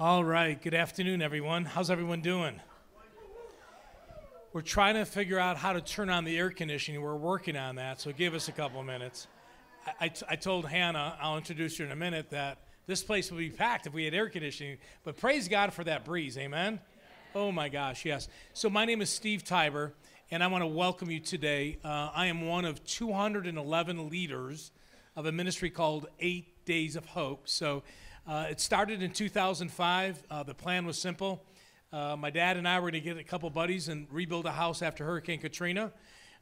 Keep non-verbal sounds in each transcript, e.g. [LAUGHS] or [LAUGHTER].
All right, good afternoon, everyone. How's everyone doing? We're trying to figure out how to turn on the air conditioning. We're working on that, so give us a couple of minutes. I, I, told Hannah, I'll introduce her in a minute, that this place would be packed if we had air conditioning, but praise God for that breeze, amen? Oh my gosh, yes. So, my name is Steve Tybor, and I want to welcome you today. Uh, I am one of 211 leaders of a ministry called Eight Days of Hope. So, uh, it started in 2005. Uh, the plan was simple. Uh, my dad and I were going to get a couple buddies and rebuild a house after Hurricane Katrina.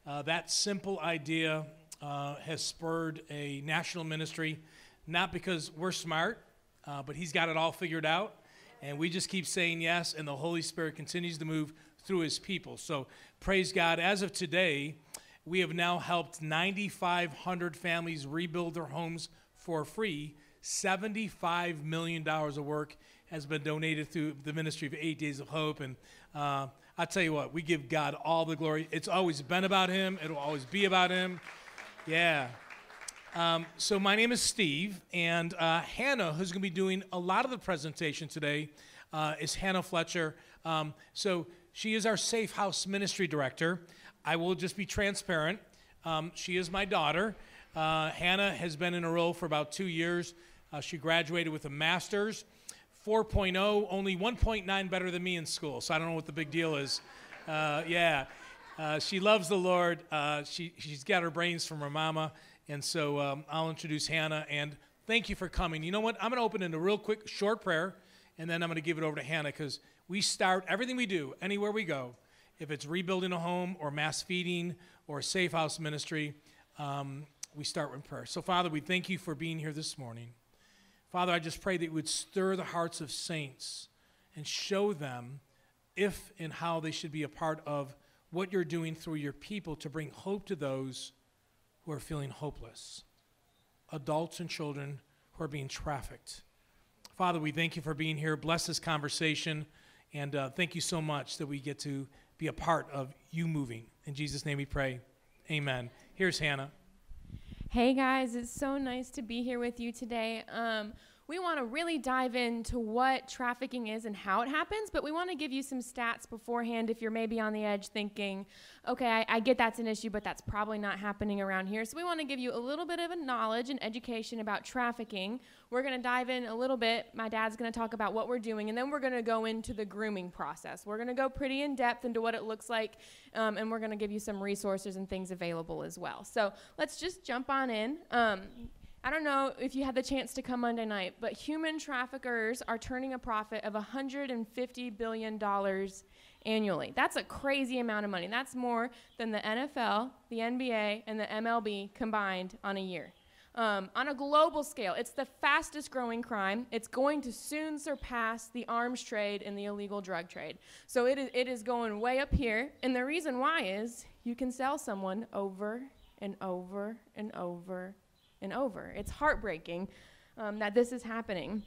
Uh, that simple idea uh, has spurred a national ministry, not because we're smart, uh, but he's got it all figured out. And we just keep saying yes, and the Holy Spirit continues to move through his people. So praise God. As of today, we have now helped 9,500 families rebuild their homes for free. $75 million of work has been donated through the ministry of Eight Days of Hope. And uh, I tell you what, we give God all the glory. It's always been about Him, it'll always be about Him. Yeah. Um, so, my name is Steve, and uh, Hannah, who's going to be doing a lot of the presentation today, uh, is Hannah Fletcher. Um, so, she is our Safe House Ministry Director. I will just be transparent. Um, she is my daughter. Uh, Hannah has been in a role for about two years. Uh, she graduated with a master's. 4.0, only 1.9 better than me in school. So I don't know what the big deal is. Uh, yeah. Uh, she loves the Lord. Uh, she, she's got her brains from her mama. And so um, I'll introduce Hannah. And thank you for coming. You know what? I'm going to open in a real quick, short prayer. And then I'm going to give it over to Hannah because we start everything we do, anywhere we go, if it's rebuilding a home or mass feeding or safe house ministry, um, we start with prayer. So, Father, we thank you for being here this morning. Father, I just pray that you would stir the hearts of saints and show them if and how they should be a part of what you're doing through your people to bring hope to those who are feeling hopeless, adults and children who are being trafficked. Father, we thank you for being here. Bless this conversation, and uh, thank you so much that we get to be a part of you moving. In Jesus' name we pray. Amen. Here's Hannah. Hey guys, it's so nice to be here with you today. Um, we want to really dive into what trafficking is and how it happens, but we want to give you some stats beforehand if you're maybe on the edge thinking, okay, I, I, get that's an issue, but that's probably not happening around here. So we want to give you a little bit of a knowledge and education about trafficking. We're going to dive in a little bit. My dad's going to talk about what we're doing, and then we're going to go into the grooming process. We're going to go pretty in depth into what it looks like, um, and we're going to give you some resources and things available as well. So let's just jump on in. Um, I don't know if you had the chance to come Monday night, but human traffickers are turning a profit of $150 billion annually. That's a crazy amount of money. That's more than the NFL, the NBA, and the MLB combined on a year. Um, on a global scale, it's the fastest growing crime. It's going to soon surpass the arms trade and the illegal drug trade. So it is, it is going way up here. And the reason why is you can sell someone over and over and over and over. It's heartbreaking um, that this is happening.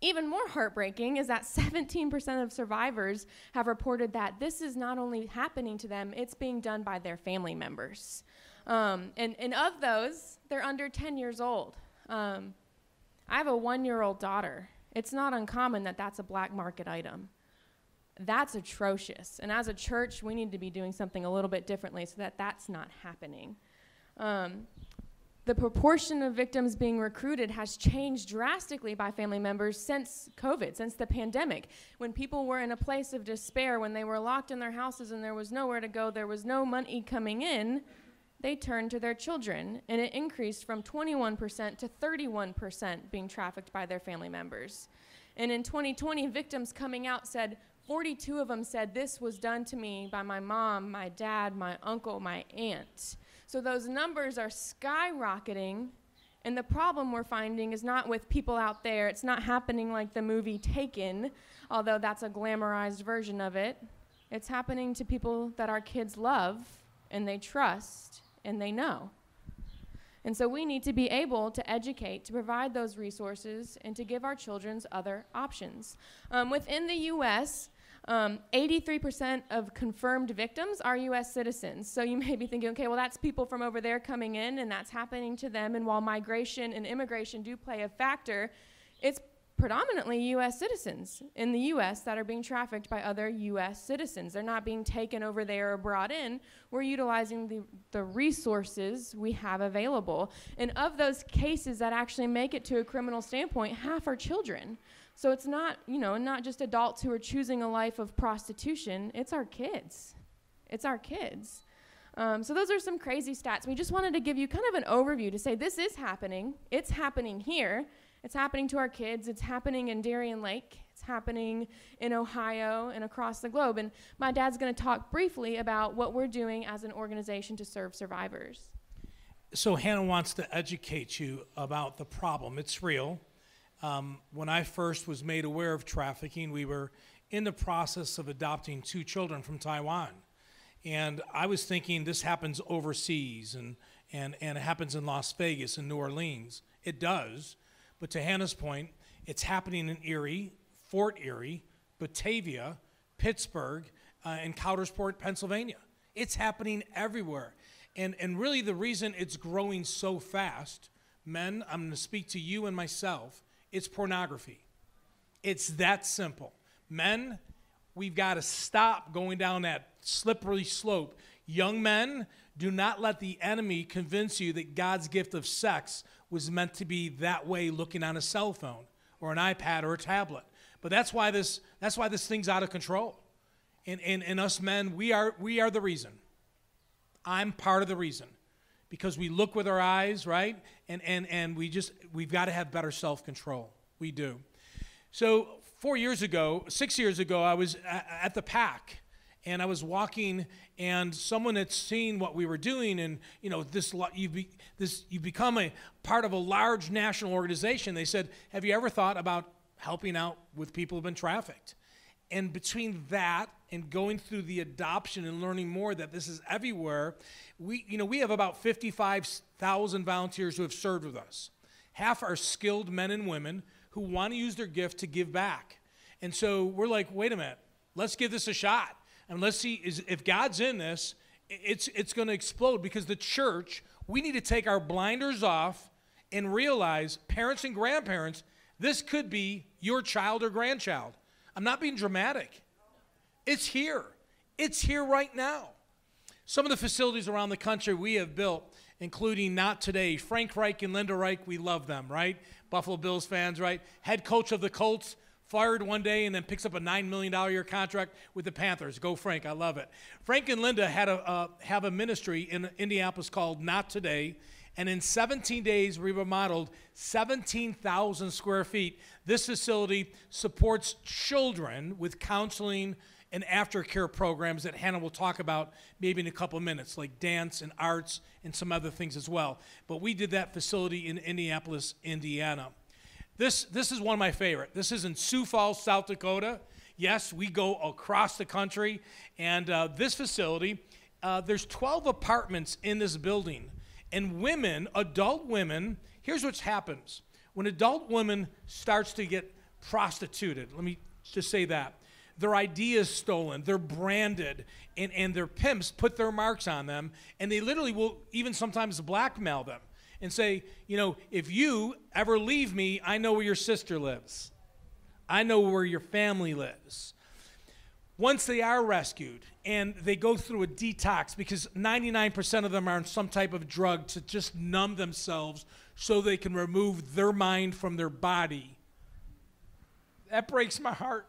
Even more heartbreaking is that 17% of survivors have reported that this is not only happening to them, it's being done by their family members. Um, and, and of those, they're under 10 years old. Um, I have a one year old daughter. It's not uncommon that that's a black market item. That's atrocious. And as a church, we need to be doing something a little bit differently so that that's not happening. Um, the proportion of victims being recruited has changed drastically by family members since COVID, since the pandemic. When people were in a place of despair, when they were locked in their houses and there was nowhere to go, there was no money coming in, they turned to their children. And it increased from 21% to 31% being trafficked by their family members. And in 2020, victims coming out said 42 of them said, This was done to me by my mom, my dad, my uncle, my aunt. So those numbers are skyrocketing. And the problem we're finding is not with people out there. It's not happening like the movie Taken, although that's a glamorized version of it. It's happening to people that our kids love and they trust and they know. And so we need to be able to educate, to provide those resources, and to give our children other options. Um, within the US, um, 83% of confirmed victims are US citizens. So you [LAUGHS] may be thinking, okay, well, that's people from over there coming in and that's happening to them. And while migration and immigration do play a factor, it's predominantly U.S. citizens in the U.S. that are being trafficked by other U.S. citizens. They're not being taken over there or brought in. We're utilizing the, the resources we have available. And of those cases that actually make it to a criminal standpoint, half are children. So it's not, you know, not just adults who are choosing a life of prostitution, it's our kids. It's our kids. Um, so those are some crazy stats. We just wanted to give you kind of an overview to say this is happening. It's happening here. It's happening to our kids. It's happening in Darien Lake. It's happening in Ohio and across the globe. And my dad's going to talk briefly about what we're doing as an organization to serve survivors. So Hannah wants to educate you about the problem. It's real. Um, when I first was made aware of trafficking, we were in the process of adopting two children from Taiwan. And I was thinking this happens overseas and, and, and it happens in Las Vegas and New Orleans. It does. But to Hannah's point, it's happening in Erie, Fort Erie, Batavia, Pittsburgh, uh, and Coudersport, Pennsylvania. It's happening everywhere. And, and really, the reason it's growing so fast, men, I'm going to speak to you and myself, it's pornography. It's that simple. Men, we've got to stop going down that slippery slope. Young men, do not let the enemy convince you that God's gift of sex was meant to be that way looking on a cell phone or an iPad or a tablet. But that's why this, that's why this thing's out of control. And, and, and us men, we are, we are the reason. I'm part of the reason because we look with our eyes, right? And, and, and we just, we've got to have better self control. We do. So, four years ago, six years ago, I was at the PAC and I was walking, and someone had seen what we were doing, and you know, this you be, this you become a part of a large national organization. They said, "Have you ever thought about helping out with people who've been trafficked?" And between that and going through the adoption and learning more that this is everywhere, we, you know, we have about 55,000 volunteers who have served with us. Half are skilled men and women who want to use their gift to give back. And so we're like, wait a minute, let's give this a shot. And let's see is, if God's in this, it's, it's going to explode because the church, we need to take our blinders off and realize, parents and grandparents, this could be your child or grandchild. I'm not being dramatic. It's here. It's here right now. Some of the facilities around the country we have built, including Not Today, Frank Reich and Linda Reich, we love them, right? Buffalo Bills fans, right? Head coach of the Colts, fired one day and then picks up a $9 million year contract with the Panthers. Go, Frank. I love it. Frank and Linda had a, uh, have a ministry in Indianapolis called Not Today. And in 17 days, we remodeled 17,000 square feet. This facility supports children with counseling and aftercare programs that Hannah will talk about maybe in a couple minutes, like dance and arts and some other things as well. But we did that facility in Indianapolis, Indiana. This, this is one of my favorite. This is in Sioux Falls, South Dakota. Yes, we go across the country. And uh, this facility, uh, there's 12 apartments in this building. And women, adult women, here's what happens. When adult women starts to get prostituted, let me just say that. Their ID is stolen, they're branded, and, and their pimps put their marks on them, and they literally will even sometimes blackmail them and say, you know, if you ever leave me, I know where your sister lives. I know where your family lives. Once they are rescued and they go through a detox because 99% of them are on some type of drug to just numb themselves so they can remove their mind from their body. That breaks my heart.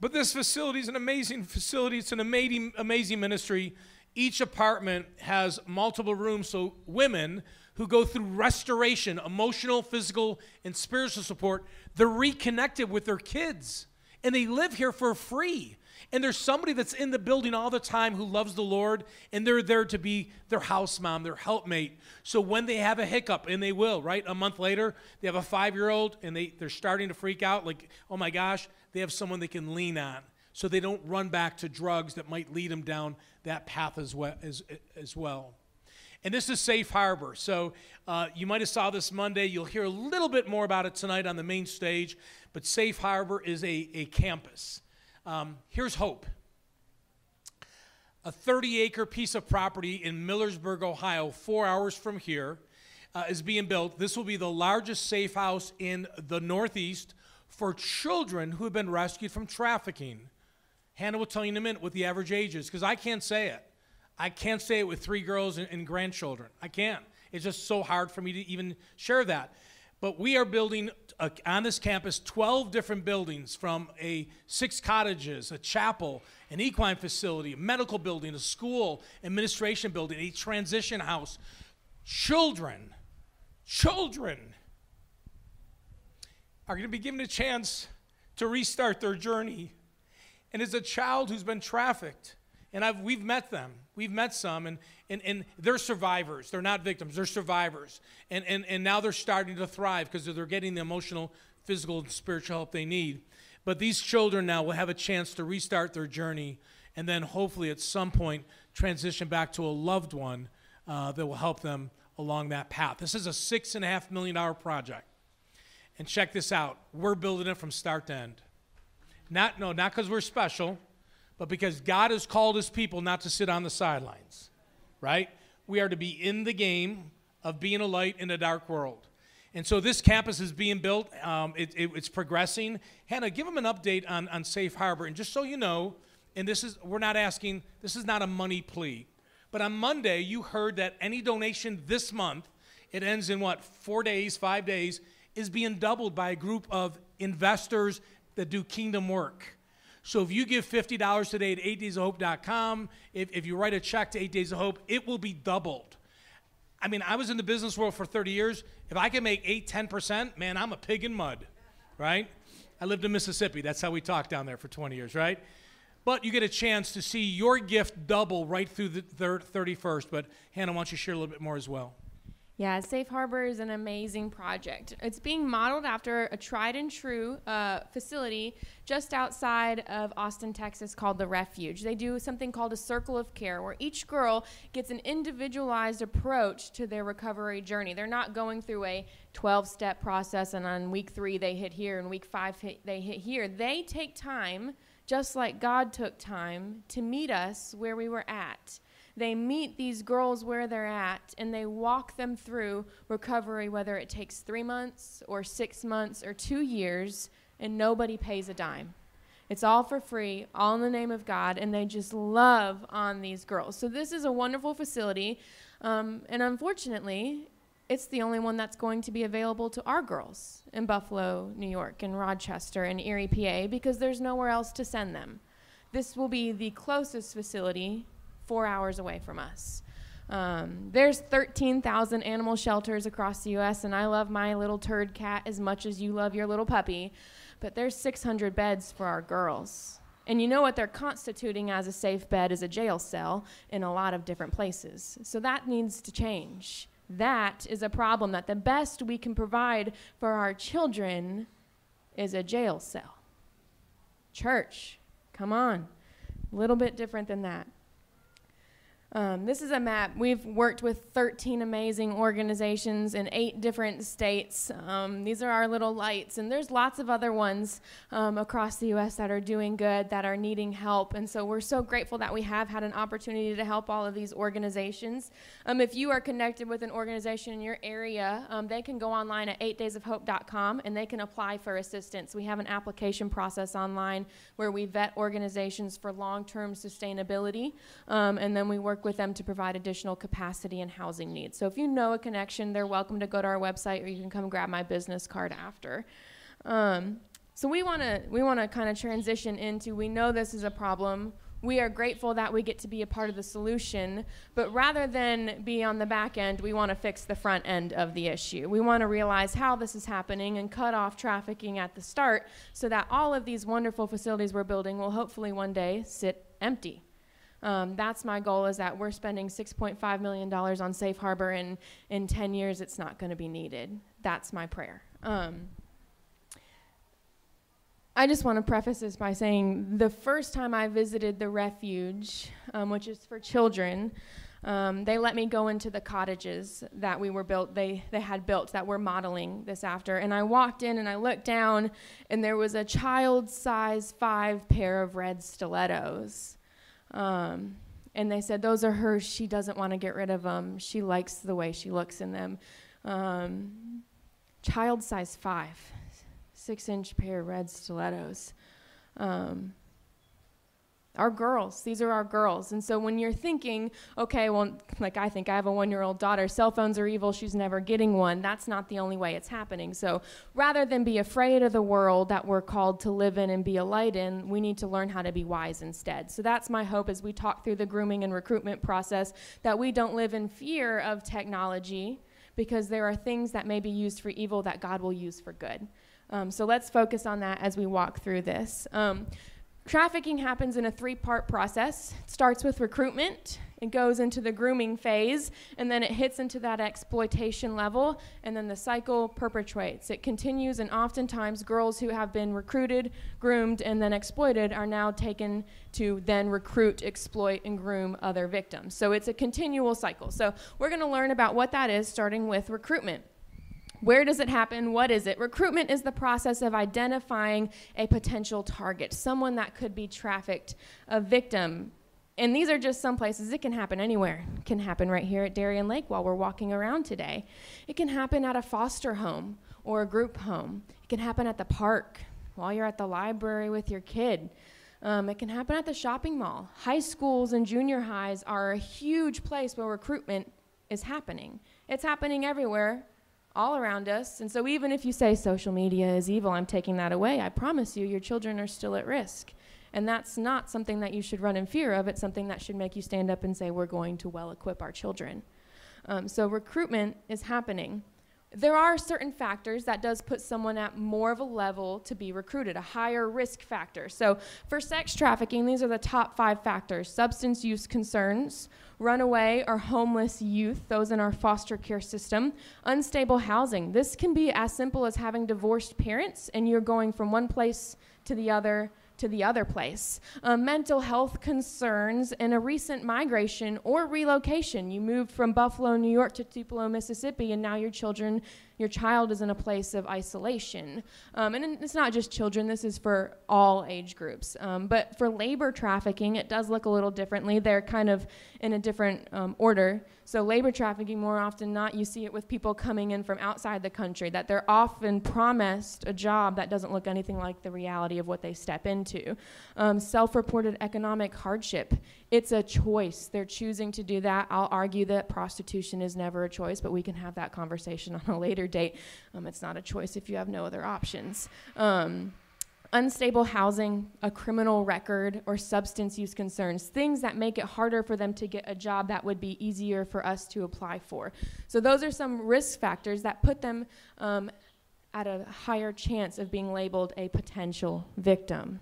But this facility is an amazing facility. It's an amazing, amazing ministry. Each apartment has multiple rooms so women who go through restoration, emotional, physical, and spiritual support, they're reconnected with their kids. And they live here for free. And there's somebody that's in the building all the time who loves the Lord, and they're there to be their house mom, their helpmate. So when they have a hiccup, and they will, right? A month later, they have a five year old, and they, they're starting to freak out, like, oh my gosh, they have someone they can lean on. So they don't run back to drugs that might lead them down that path as well. As, as well. And this is Safe Harbor. So uh, you might have saw this Monday. You'll hear a little bit more about it tonight on the main stage. But Safe Harbor is a, a campus. Um, here's hope. A 30 acre piece of property in Millersburg, Ohio, four hours from here, uh, is being built. This will be the largest safe house in the Northeast for children who have been rescued from trafficking. Hannah will tell you in a minute what the average age is, because I can't say it. I can't say it with three girls and, and grandchildren. I can't. It's just so hard for me to even share that. But we are building on this campus 12 different buildings from a six cottages, a chapel, an equine facility, a medical building, a school, administration building, a transition house. Children, children are going to be given a chance to restart their journey. And as a child who's been trafficked, and I've, we've met them, we've met some, and, and, and they're survivors. They're not victims, they're survivors. And, and, and now they're starting to thrive because they're getting the emotional, physical, and spiritual help they need. But these children now will have a chance to restart their journey and then hopefully at some point transition back to a loved one uh, that will help them along that path. This is a six and a half million dollar project. And check this out we're building it from start to end. Not, no, not because we're special, but because God has called his people not to sit on the sidelines, right? We are to be in the game of being a light in a dark world. And so this campus is being built, um, it, it, it's progressing. Hannah, give them an update on, on Safe Harbor. And just so you know, and this is, we're not asking, this is not a money plea. But on Monday, you heard that any donation this month, it ends in what, four days, five days, is being doubled by a group of investors that do kingdom work. So if you give $50 today at 8daysofhope.com, if, if you write a check to 8 Days of Hope, it will be doubled. I mean, I was in the business world for 30 years. If I can make 8, 10%, man, I'm a pig in mud, right? I lived in Mississippi. That's how we talked down there for 20 years, right? But you get a chance to see your gift double right through the 31st. But Hannah, why don't you share a little bit more as well? Yeah, Safe Harbor is an amazing project. It's being modeled after a tried and true uh, facility just outside of Austin, Texas, called The Refuge. They do something called a circle of care, where each girl gets an individualized approach to their recovery journey. They're not going through a 12 step process, and on week three they hit here, and week five hit, they hit here. They take time, just like God took time, to meet us where we were at they meet these girls where they're at and they walk them through recovery, whether it takes three months or six months or two years, and nobody pays a dime. It's all for free, all in the name of God, and they just love on these girls. So, this is a wonderful facility, um, and unfortunately, it's the only one that's going to be available to our girls in Buffalo, New York, and Rochester, and Erie, PA, because there's nowhere else to send them. This will be the closest facility four hours away from us. Um, there's 13,000 animal shelters across the U.S., and I love my little turd cat as much as you love your little puppy, but there's 600 beds for our girls. And you know what they're constituting as a safe bed is a jail cell in a lot of different places. So that needs to change. That is a problem that the best we can provide for our children is a jail cell. Church, come on. A little bit different than that. Um, this is a map. We've worked with 13 amazing organizations in eight different states. Um, these are our little lights, and there's lots of other ones um, across the U.S. that are doing good, that are needing help. And so we're so grateful that we have had an opportunity to help all of these organizations. Um, if you are connected with an organization in your area, um, they can go online at 8daysofhope.com and they can apply for assistance. We have an application process online where we vet organizations for long term sustainability, um, and then we work with them to provide additional capacity and housing needs. So if you know a connection, they're welcome to go to our website or you can come grab my business card after. Um, so we want to we want to kind of transition into we know this is a problem. We are grateful that we get to be a part of the solution, but rather than be on the back end, we want to fix the front end of the issue. We want to realize how this is happening and cut off trafficking at the start so that all of these wonderful facilities we're building will hopefully one day sit empty. Um, that's my goal is that we're spending $6.5 million on Safe Harbor, and in 10 years, it's not going to be needed. That's my prayer. Um, I just want to preface this by saying the first time I visited the refuge, um, which is for children, um, they let me go into the cottages that we were built. They they had built that we're modeling this after. And I walked in and I looked down, and there was a child size five pair of red stilettos. Um, and they said, Those are hers. She doesn't want to get rid of them. She likes the way she looks in them. Um, child size five. six inch pair of red stilettos. Um, our girls, these are our girls. And so when you're thinking, okay, well, like I think I have a one year old daughter, cell phones are evil, she's never getting one, that's not the only way it's happening. So rather than be afraid of the world that we're called to live in and be a light in, we need to learn how to be wise instead. So that's my hope as we talk through the grooming and recruitment process that we don't live in fear of technology because there are things that may be used for evil that God will use for good. Um, so let's focus on that as we walk through this. Um, trafficking happens in a three part process. It starts with recruitment, it goes into the grooming phase, and then it hits into that exploitation level, and then the cycle perpetuates. It continues, and oftentimes girls who have been recruited, groomed, and then exploited are now taken to then recruit, exploit, and groom other victims. So it's a continual cycle. So we're going to learn about what that is, starting with recruitment. Where does it happen? What is it? Recruitment is the process of identifying a potential target, someone that could be trafficked, a victim. And these are just some places. It can happen anywhere. It can happen right here at Darien Lake while we're walking around today. It can happen at a foster home or a group home. It can happen at the park while you're at the library with your kid. Um, it can happen at the shopping mall. High schools and junior highs are a huge place where recruitment is happening. It's happening everywhere, all around us. And so, even if you say social media is evil, I'm taking that away, I promise you, your children are still at risk. And that's not something that you should run in fear of. It's something that should make you stand up and say, we're going to well equip our children. Um, so, recruitment is happening. There are certain factors that does put someone at more of a level to be recruited, a higher risk factor. So, for sex trafficking, these are the top five factors substance use concerns, runaway or homeless youth, those in our foster care system, unstable housing. This can be as simple as having divorced parents and you're going from one place to the other to the other place. Uh, mental health concerns and a recent migration or relocation. You moved from Buffalo, New York to Tupelo, Mississippi, and now your children your child is in a place of isolation. Um, and it's not just children, this is for all age groups. Um, but for labor trafficking, it does look a little differently. They're kind of in a different um, order. So, labor trafficking, more often not, you see it with people coming in from outside the country, that they're often promised a job that doesn't look anything like the reality of what they step into. Um, Self reported economic hardship, it's a choice. They're choosing to do that. I'll argue that prostitution is never a choice, but we can have that conversation [LAUGHS] on a later date. Um, it's not a choice if you have no other options. Um, unstable housing, a criminal record, or substance use concerns, things that make it harder for them to get a job that would be easier for us to apply for. So, those are some risk factors that put them um, at a higher chance of being labeled a potential victim.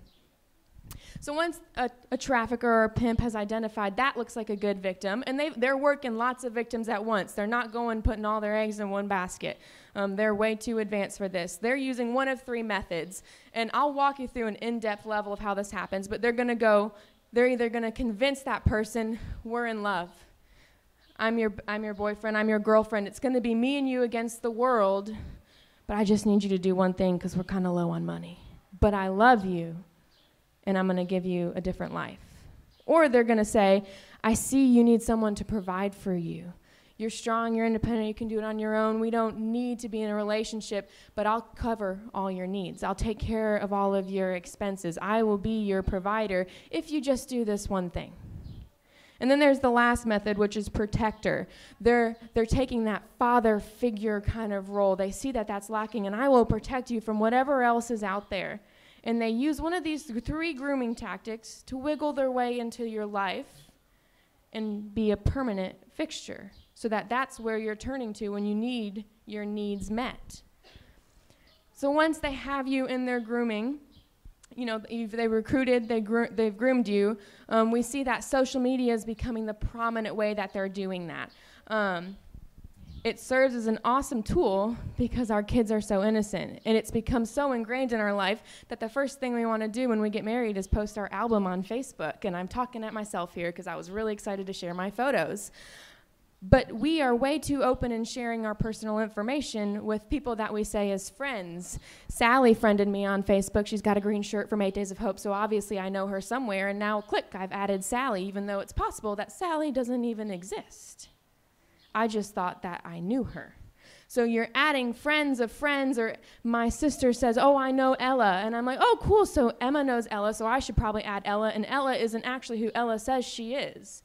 So once a, a, trafficker or a pimp has identified that looks like a good victim, and they, they're working lots of victims at once. They're not going putting all their eggs in one basket. Um, they're way too advanced for this. They're using one of three methods, and I'll walk you through an in-depth level of how this happens. But they're going to go. They're either going to convince that person we're in love. I'm your I'm your boyfriend. I'm your girlfriend. It's going to be me and you against the world. But I just need you to do one thing because we're kind of low on money. But I love you and I'm going to give you a different life. Or they're going to say, I see you need someone to provide for you. You're strong, you're independent, you can do it on your own. We don't need to be in a relationship, but I'll cover all your needs. I'll take care of all of your expenses. I will be your provider if you just do this one thing. And then there's the last method, which is protector. They're, they're taking that father figure kind of role. They see that that's lacking, and I will protect you from whatever else is out there and they use one of these three grooming tactics to wiggle their way into your life and be a permanent fixture so that that's where you're turning to when you need your needs met. So once they have you in their grooming, you know, they recruited, they gro- they've groomed you, um, we see that social media is becoming the prominent way that they're doing that. Um, it serves as an awesome tool because our kids are so innocent. And it's become so ingrained in our life that the first thing we want to do when we get married is post our album on Facebook. And I'm talking at myself here because I was really excited to share my photos. But we are way too open in sharing our personal information with people that we say as friends. Sally friended me on Facebook. She's got a green shirt from Eight Days of Hope, so obviously I know her somewhere. And now, click, I've added Sally, even though it's possible that Sally doesn't even exist. I just thought that I knew her. So you're adding friends of friends, or my sister says, Oh, I know Ella. And I'm like, Oh, cool. So Emma knows Ella, so I should probably add Ella. And Ella isn't actually who Ella says she is.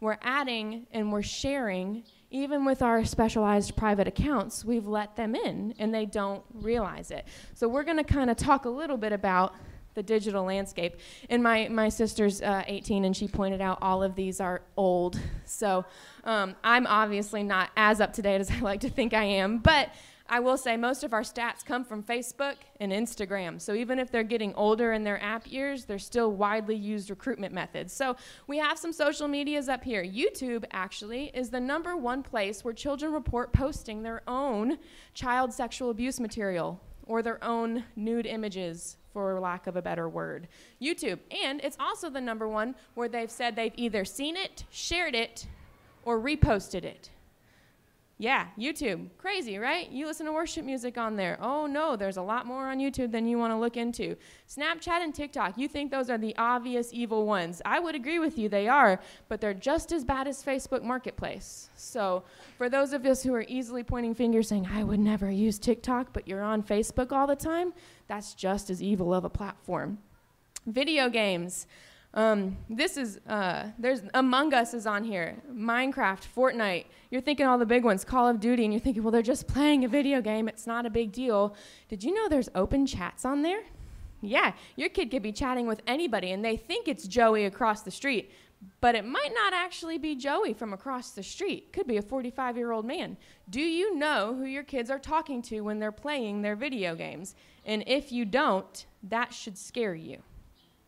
We're adding and we're sharing. Even with our specialized private accounts, we've let them in and they don't realize it. So we're going to kind of talk a little bit about the digital landscape. And my, my sister's uh, 18, and she pointed out all of these are old. So um, I'm obviously not as up to date as I like to think I am. But I will say most of our stats come from Facebook and Instagram. So even if they're getting older in their app years, they're still widely used recruitment methods. So we have some social medias up here. YouTube actually is the number one place where children report posting their own child sexual abuse material or their own nude images for lack of a better word. YouTube. And it's also the number one where they've said they've either seen it, shared it, or reposted it. Yeah, YouTube. Crazy, right? You listen to worship music on there. Oh no, there's a lot more on YouTube than you want to look into. Snapchat and TikTok, you think those are the obvious evil ones. I would agree with you, they are, but they're just as bad as Facebook Marketplace. So, for those of us who are easily pointing fingers saying, I would never use TikTok, but you're on Facebook all the time, that's just as evil of a platform. Video games. Um, this is, uh, there's Among Us is on here, Minecraft, Fortnite. You're thinking all the big ones, Call of Duty, and you're thinking, well, they're just playing a video game. It's not a big deal. Did you know there's open chats on there? Yeah, your kid could be chatting with anybody, and they think it's Joey across the street, but it might not actually be Joey from across the street. Could be a 45 year old man. Do you know who your kids are talking to when they're playing their video games? And if you don't, that should scare you.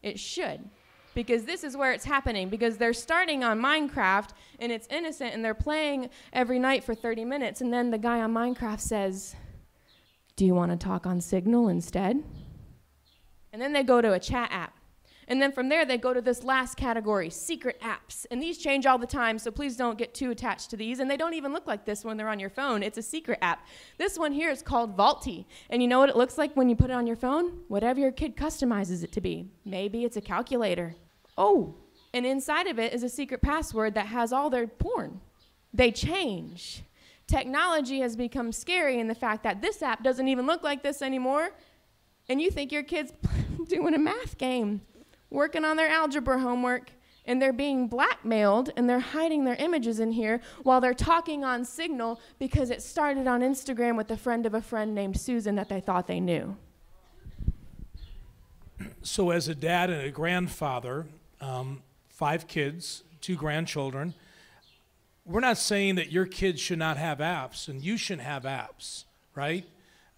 It should because this is where it's happening because they're starting on Minecraft and it's innocent and they're playing every night for 30 minutes and then the guy on Minecraft says, "Do you want to talk on Signal instead?" And then they go to a chat app. And then from there, they go to this last category, secret apps. And these change all the time, so please don't get too attached to these. And they don't even look like this when they're on your phone. It's a secret app. This one here is called Vaulty. And you know what it looks like when you put it on your phone? Whatever your kid customizes it to be. Maybe it's a calculator. Oh, and inside of it is a secret password that has all their porn. They change. Technology has become scary in the fact that this app doesn't even look like this anymore. And you think your kid's [LAUGHS] doing a math game working on their algebra homework and they're being blackmailed and they're hiding their images in here while they're talking on Signal because it started on Instagram with a friend of a friend named Susan that they thought they knew. So, as a dad and a grandfather, um, five kids, two grandchildren, we're not saying that your kids should not have apps and you shouldn't have apps, right?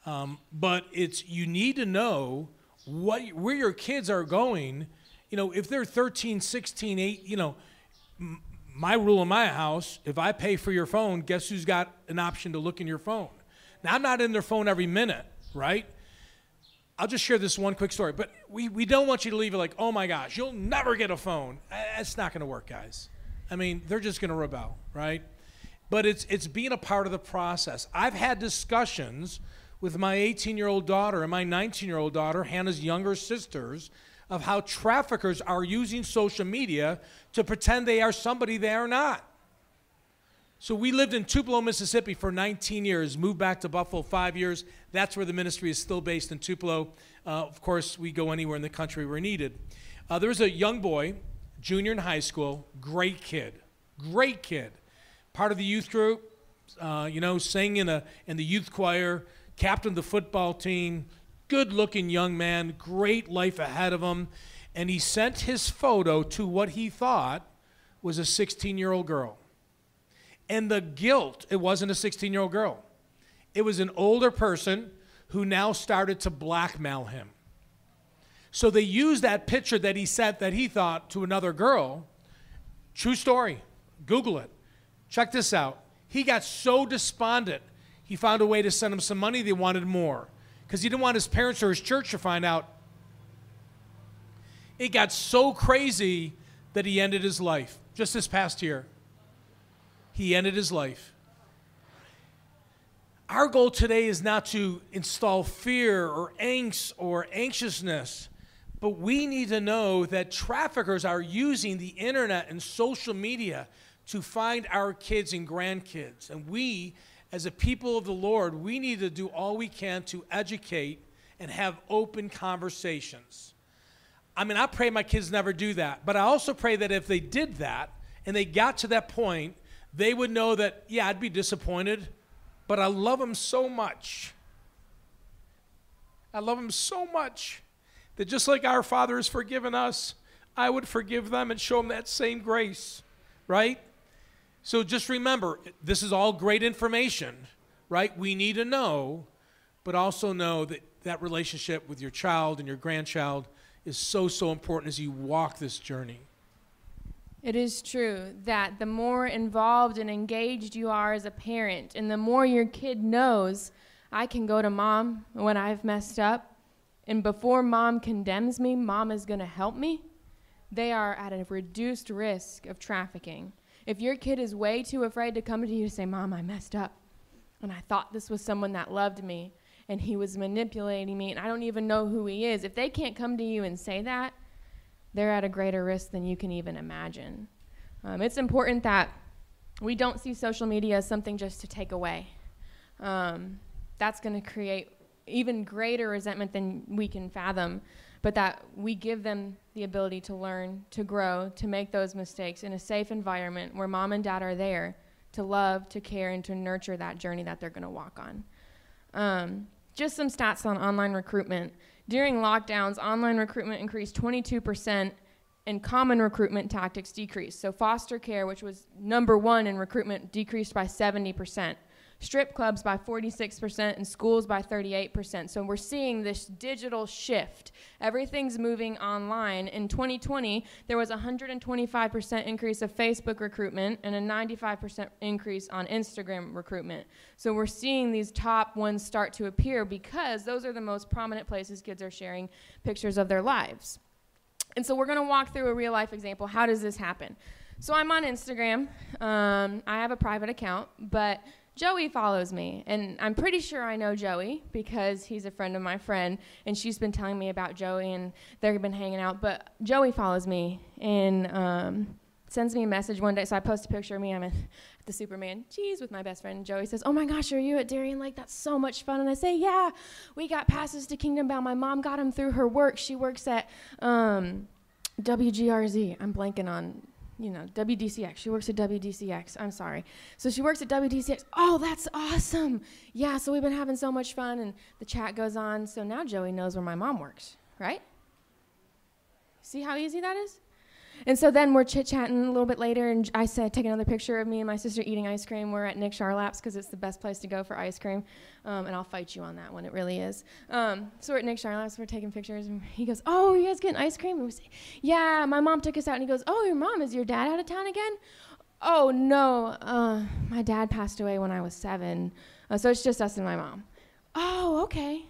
Um, but it's you need to know what where your kids are going you know, if they're 13, 16, 8, you know, m- my rule in my house, if I pay for your phone, guess who's got an option to look in your phone? Now, I'm not in their phone every minute, right? I'll just share this one quick story, but we, we don't want you to leave it like, oh my gosh, you'll never get a phone. Uh, it's not going to work, guys. I mean, they're just going to rebel, right? But it's, it's being a part of the process. I've had discussions with my 18 year old daughter and my 19 year old daughter, Hannah's younger sisters, of how traffickers are using social media to pretend they are somebody they are not. So we lived in Tupelo, Mississippi for 19 years, moved back to Buffalo five years. That's where the ministry is still based in Tupelo. Uh, of course, we go anywhere in the country we're needed. Uh, there was a young boy, junior in high school, great kid, great kid. Part of the youth group, uh, you know, sang in, a, in the youth choir, captained the football team, good looking young man, great life ahead of him. And he sent his photo to what he thought was a 16 year old girl. And the guilt, it wasn't a 16 year old girl, it was an older person who now started to blackmail him. So they used that picture that he sent that he thought to another girl. True story. Google it. Check this out. He got so despondent, he found a way to send him some money. They wanted more because he didn't want his parents or his church to find out. It got so crazy that he ended his life just this past year. He ended his life. Our goal today is not to install fear or angst or anxiousness, but we need to know that traffickers are using the internet and social media to find our kids and grandkids. And we as a people of the Lord, we need to do all we can to educate and have open conversations. I mean, I pray my kids never do that, but I also pray that if they did that and they got to that point, they would know that, yeah, I'd be disappointed, but I love them so much. I love them so much that just like our Father has forgiven us, I would forgive them and show them that same grace, right? So just remember, this is all great information, right? We need to know, but also know that that relationship with your child and your grandchild is so, so important as you walk this journey. It is true that the more involved and engaged you are as a parent, and the more your kid knows, I can go to mom when I've messed up, and before mom condemns me, mom is going to help me, they are at a reduced risk of trafficking. If your kid is way too afraid to come to you to say, Mom, I messed up, and I thought this was someone that loved me, and he was manipulating me, and I don't even know who he is, if they can't come to you and say that, they're at a greater risk than you can even imagine. Um, it's important that we don't see social media as something just to take away. Um, that's going to create even greater resentment than we can fathom, but that we give them the ability to learn, to grow, to make those mistakes in a safe environment where mom and dad are there to love, to care, and to nurture that journey that they're going to walk on. Um, just some stats on online recruitment. During lockdowns, online recruitment increased 22% and common recruitment tactics decreased. So, foster care, which was number one in recruitment, decreased by 70% strip clubs by 46% and schools by 38%. So we're seeing this digital shift. Everything's moving online. In 2020, there was a 125% increase of Facebook recruitment and a 95% increase on Instagram recruitment. So we're seeing these top ones start to appear because those are the most prominent places kids are sharing pictures of their lives. And so we're going to walk through a real life example. How does this happen? So I'm on Instagram. Um, I have a private account, but Joey follows me, and I'm pretty sure I know Joey because he's a friend of my friend, and she's been telling me about Joey, and they've been hanging out. But Joey follows me and um, sends me a message one day. So I post a picture of me. I'm at [LAUGHS] the Superman cheese with my best friend. Joey says, "Oh my gosh, are you at Darien Lake? That's so much fun!" And I say, "Yeah, we got passes to Kingdom Bound. My mom got them through her work. She works at." Um, WGRZ. I'm blanking on you know, WDCX. She works at WDCX. I'm sorry. So she works at WDCX. Oh, that's awesome. Yeah, so we've been having so much fun, and the chat goes on. So now Joey knows where my mom works, right? See how easy that is? And so then we're chit chatting a little bit later, and I said, take another picture of me and my sister eating ice cream. We're at Nick Charlap's because it's the best place to go for ice cream. Um, and I'll fight you on that one, it really is. Um, so we're at Nick Charlap's, we're taking pictures, and he goes, Oh, you guys getting ice cream? And we say, Yeah, my mom took us out, and he goes, Oh, your mom, is your dad out of town again? Oh, no, uh, my dad passed away when I was seven. Uh, so it's just us and my mom. Oh, okay.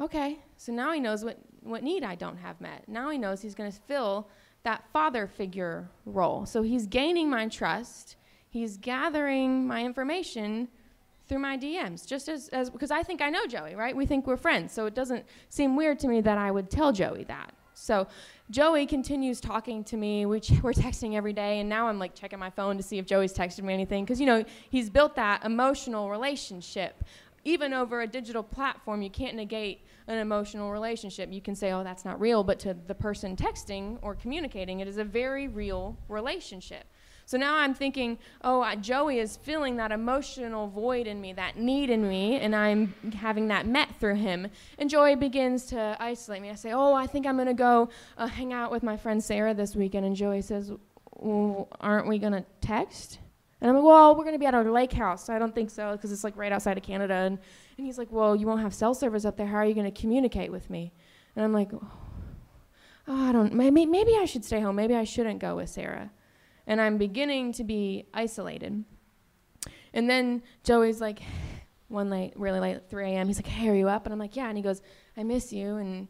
Okay. So now he knows what, what need I don't have met. Now he knows he's going to fill that father figure role. So he's gaining my trust. He's gathering my information through my DMs, just as, as because I think I know Joey, right? We think we're friends. So it doesn't seem weird to me that I would tell Joey that. So Joey continues talking to me. We ch- we're texting every day, and now I'm like checking my phone to see if Joey's texted me anything because you know he's built that emotional relationship. Even over a digital platform, you can't negate an emotional relationship. You can say, oh, that's not real, but to the person texting or communicating, it is a very real relationship. So now I'm thinking, oh, uh, Joey is feeling that emotional void in me, that need in me, and I'm having that met through him. And Joey begins to isolate me. I say, oh, I think I'm going to go uh, hang out with my friend Sarah this weekend. And Joey says, well, aren't we going to text? And I'm like, well, we're going to be at our lake house. I don't think so because it's like right outside of Canada. And and he's like, Well, you won't have cell service up there. How are you going to communicate with me? And I'm like, Oh, I don't, maybe, maybe I should stay home. Maybe I shouldn't go with Sarah. And I'm beginning to be isolated. And then Joey's like, one late, really late, 3 a.m. He's like, hey, are you up? And I'm like, yeah. And he goes, I miss you. And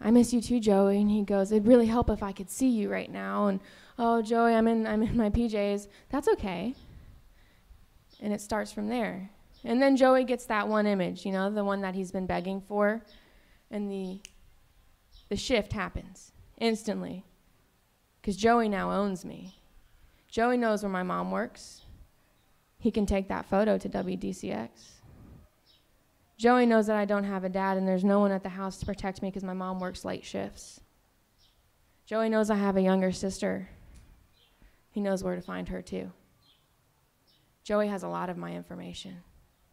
I miss you too, Joey. And he goes, it'd really help if I could see you right now. And oh, Joey, I'm in, I'm in my PJs. That's okay. And it starts from there. And then Joey gets that one image, you know, the one that he's been begging for, and the the shift happens instantly. Cuz Joey now owns me. Joey knows where my mom works. he can take that photo to WDCX. Joey knows that I don't have a dad and there's no one at the house to protect me because my mom works late shifts. Joey knows I have a younger sister. He knows where to find her too. Joey has a lot of my information.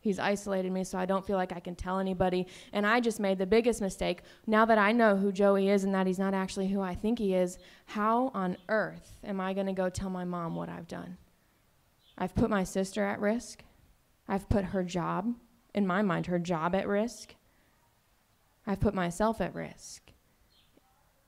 He's isolated me so I don't feel like I can tell anybody. And I just made the biggest mistake. Now that I know who Joey is and that he's not actually who I think he is, how on earth am I going to go tell my mom what I've done? I've put my sister at risk. I've put her job, in my mind, her job at risk. I've put myself at risk.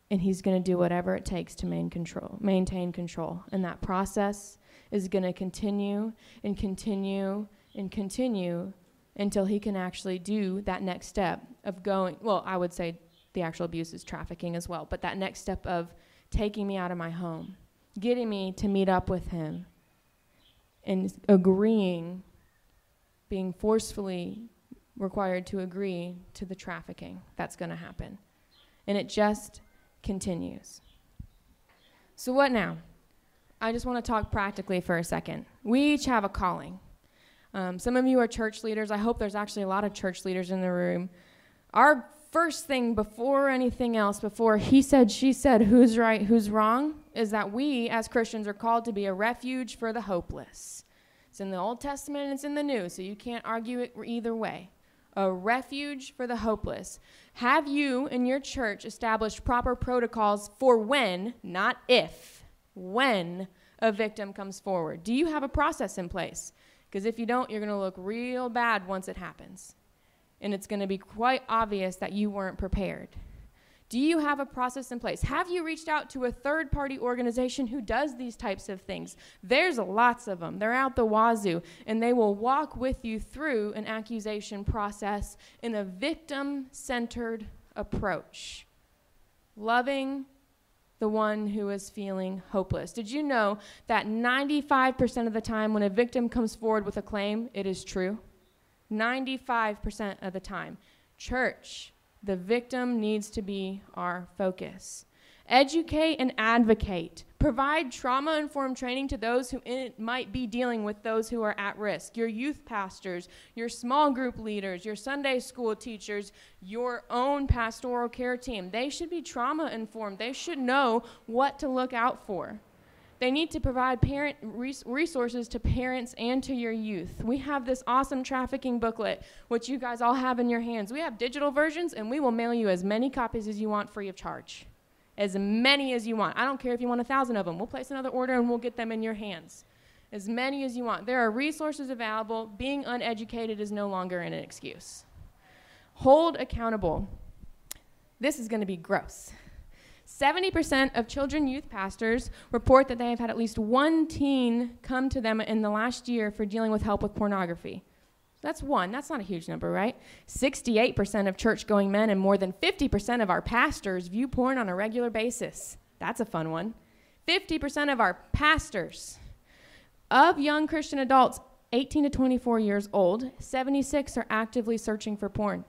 And he's going to do whatever it takes to maintain control, maintain control. And that process is going to continue and continue and continue until he can actually do that next step of going, well, I would say the actual abuse is trafficking as well, but that next step of taking me out of my home, getting me to meet up with him, and agreeing, being forcefully required to agree to the trafficking that's going to happen. And it just continues. So, what now? I just want to talk practically for a second. We each have a calling. Um, some of you are church leaders. I hope there's actually a lot of church leaders in the room. Our first thing before anything else, before he said, she said, who's right, who's wrong, is that we as Christians are called to be a refuge for the hopeless. It's in the Old Testament and it's in the New, so you can't argue it either way. A refuge for the hopeless. Have you in your church established proper protocols for when, not if, when a victim comes forward? Do you have a process in place? Because if you don't, you're going to look real bad once it happens. And it's going to be quite obvious that you weren't prepared. Do you have a process in place? Have you reached out to a third party organization who does these types of things? There's lots of them. They're out the wazoo, and they will walk with you through an accusation process in a victim centered approach. Loving, the one who is feeling hopeless. Did you know that 95% of the time when a victim comes forward with a claim, it is true? 95% of the time. Church, the victim needs to be our focus. Educate and advocate. Provide trauma informed training to those who might be dealing with those who are at risk. Your youth pastors, your small group leaders, your Sunday school teachers, your own pastoral care team. They should be trauma informed. They should know what to look out for. They need to provide parent res- resources to parents and to your youth. We have this awesome trafficking booklet, which you guys all have in your hands. We have digital versions, and we will mail you as many copies as you want free of charge as many as you want. I don't care if you want a thousand of them. We'll place another order and we'll get them in your hands. As many as you want. There are resources available. Being uneducated is no longer an excuse. Hold accountable. This is going to be gross. 70% of children youth pastors report that they have had at least one teen come to them in the last year for dealing with help with pornography. That's one. That's not a huge number, right? 68% of church going men and more than 50% of our pastors view porn on a regular basis. That's a fun one. 50% of our pastors of young Christian adults 18 to 24 years old, 76 are actively searching for porn.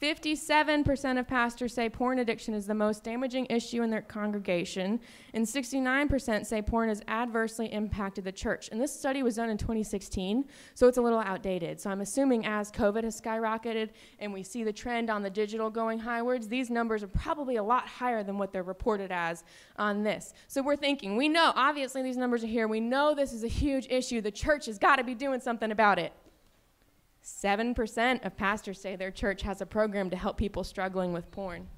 57% of pastors say porn addiction is the most damaging issue in their congregation, and 69% say porn has adversely impacted the church. And this study was done in 2016, so it's a little outdated. So I'm assuming as COVID has skyrocketed and we see the trend on the digital going highwards, these numbers are probably a lot higher than what they're reported as on this. So we're thinking, we know, obviously, these numbers are here. We know this is a huge issue. The church has got to be doing something about it. 7% of pastors say their church has a program to help people struggling with porn.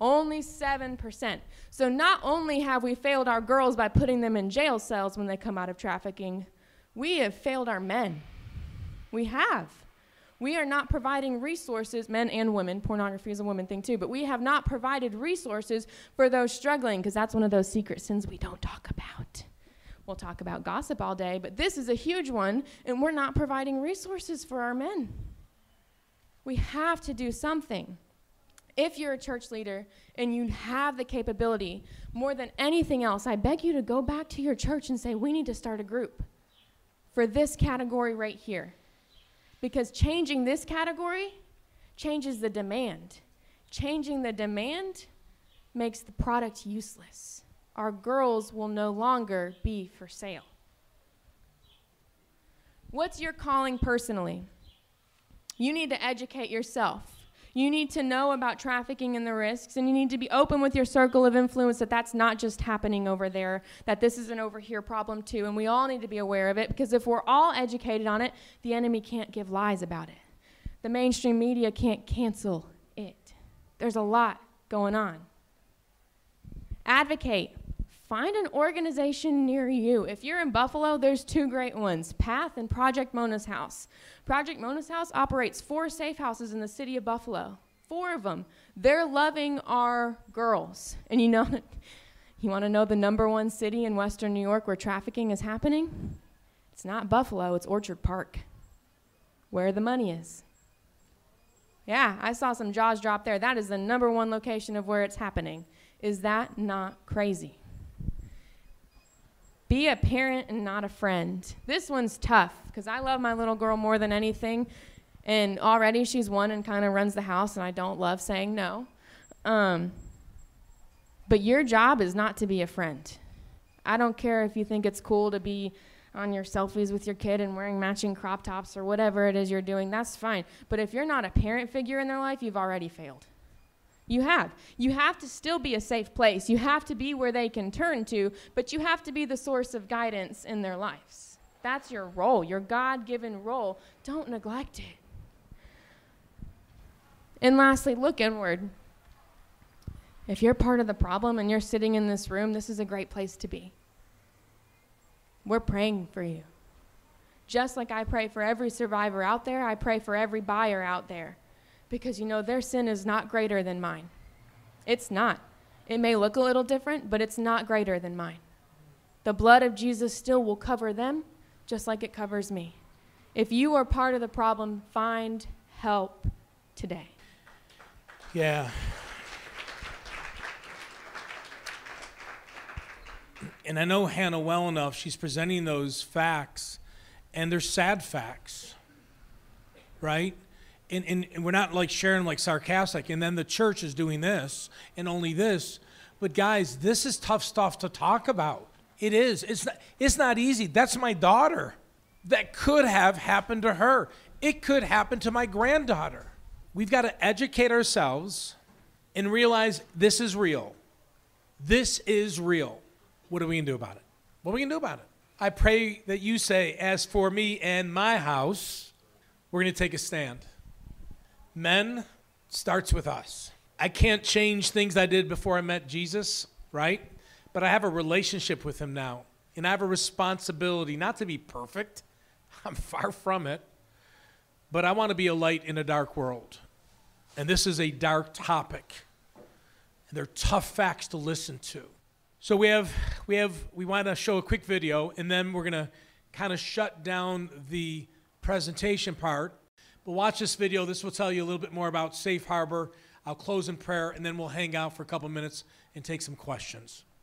Only 7%. So not only have we failed our girls by putting them in jail cells when they come out of trafficking, we have failed our men. We have. We are not providing resources, men and women, pornography is a woman thing too, but we have not provided resources for those struggling because that's one of those secret sins we don't talk about. We'll talk about gossip all day, but this is a huge one, and we're not providing resources for our men. We have to do something. If you're a church leader and you have the capability, more than anything else, I beg you to go back to your church and say, we need to start a group for this category right here. Because changing this category changes the demand. Changing the demand makes the product useless our girls will no longer be for sale. What's your calling personally? You need to educate yourself. You need to know about trafficking and the risks, and you need to be open with your circle of influence that that's not just happening over there, that this is an over here problem too, and we all need to be aware of it because if we're all educated on it, the enemy can't give lies about it. The mainstream media can't cancel it. There's a lot going on. Advocate. Find an organization near you. If you're in Buffalo, there's two great ones Path and Project Mona's House. Project Mona's House operates four safe houses in the city of Buffalo. Four of them. They're loving our girls. And you know, [LAUGHS] you want to know the number one city in Western New York where trafficking is happening? It's not Buffalo, it's Orchard Park, where the money is. Yeah, I saw some jaws drop there. That is the number one location of where it's happening. Is that not crazy? Be a parent and not a friend. This one's tough because I love my little girl more than anything. And already she's one and kind of runs the house, and I don't love saying no. Um, but your job is not to be a friend. I don't care if you think it's cool to be on your selfies with your kid and wearing matching crop tops or whatever it is you're doing, that's fine. But if you're not a parent figure in their life, you've already failed. You have. You have to still be a safe place. You have to be where they can turn to, but you have to be the source of guidance in their lives. That's your role, your God given role. Don't neglect it. And lastly, look inward. If you're part of the problem and you're sitting in this room, this is a great place to be. We're praying for you. Just like I pray for every survivor out there, I pray for every buyer out there because you know their sin is not greater than mine. It's not. It may look a little different, but it's not greater than mine. The blood of Jesus still will cover them just like it covers me. If you are part of the problem, find help today. Yeah. And I know Hannah well enough. She's presenting those facts, and they're sad facts, right? And, and, and we're not like sharing like sarcastic and then the church is doing this and only this. But guys this is tough stuff to talk about. It is. It's not, it's not easy. That's my daughter. That could have happened to her. It could happen to my granddaughter. We've got to educate ourselves and realize this is real. This is real. What are we going to do about it? What are we going to do about it? I pray that you say as for me and my house we're going to take a stand Men starts with us. I can't change things I did before I met Jesus, right? But I have a relationship with him now. And I have a responsibility not to be perfect. [LAUGHS] I'm far from it. But I want to be a light in a dark world. And this is a dark topic. And they're tough facts to listen to. So we have we have we want to show a quick video and then we're going to kind of shut down the presentation part but watch this video. This will tell you a little bit more about Safe Harbor. I'll close in prayer, and then we'll hang out for a couple minutes and take some questions.